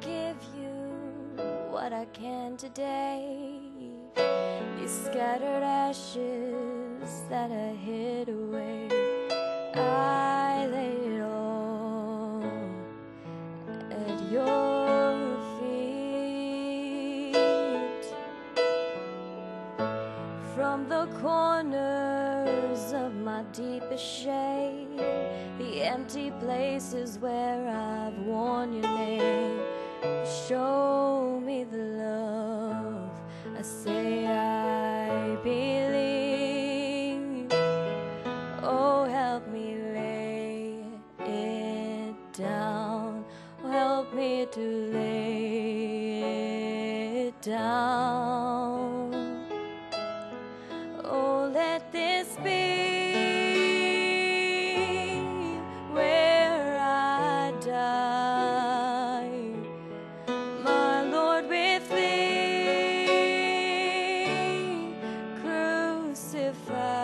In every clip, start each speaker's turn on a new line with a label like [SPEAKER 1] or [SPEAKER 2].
[SPEAKER 1] give you what I can today. These scattered ashes that I hid away, I lay it all at your feet. From the corners of my deepest shade, the empty places where I've worn your name, me to lay it down. Oh, let this be where I die, my Lord, with thee crucified.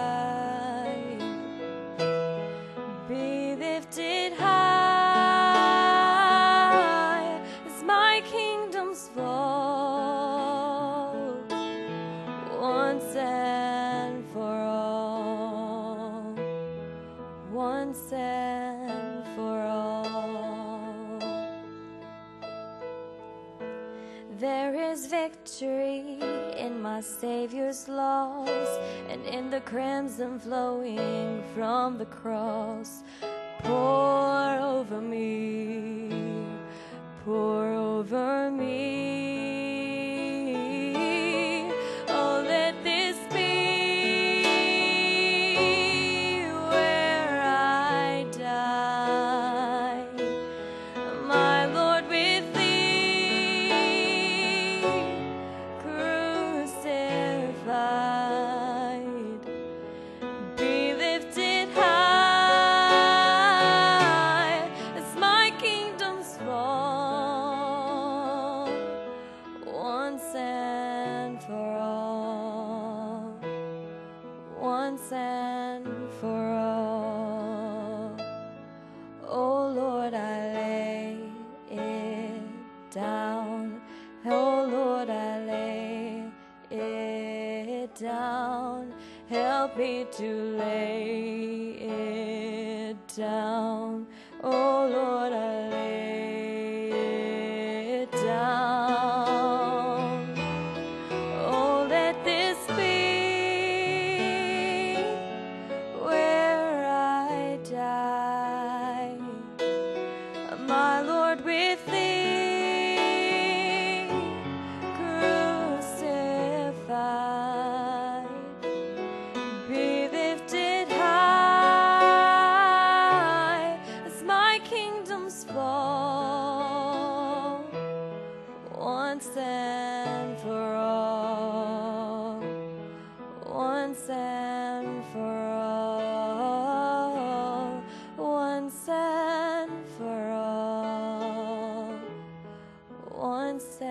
[SPEAKER 1] Once and for all. There is victory in my Savior's loss and in the crimson flowing from the cross. Pour over me, pour over me. Once and for all. Oh Lord, I lay it down. Oh Lord, I lay it down. Help me to lay it down. Oh Lord, my Lord, with thee crucified. Be lifted high as my kingdoms fall once and for all, once and for all, once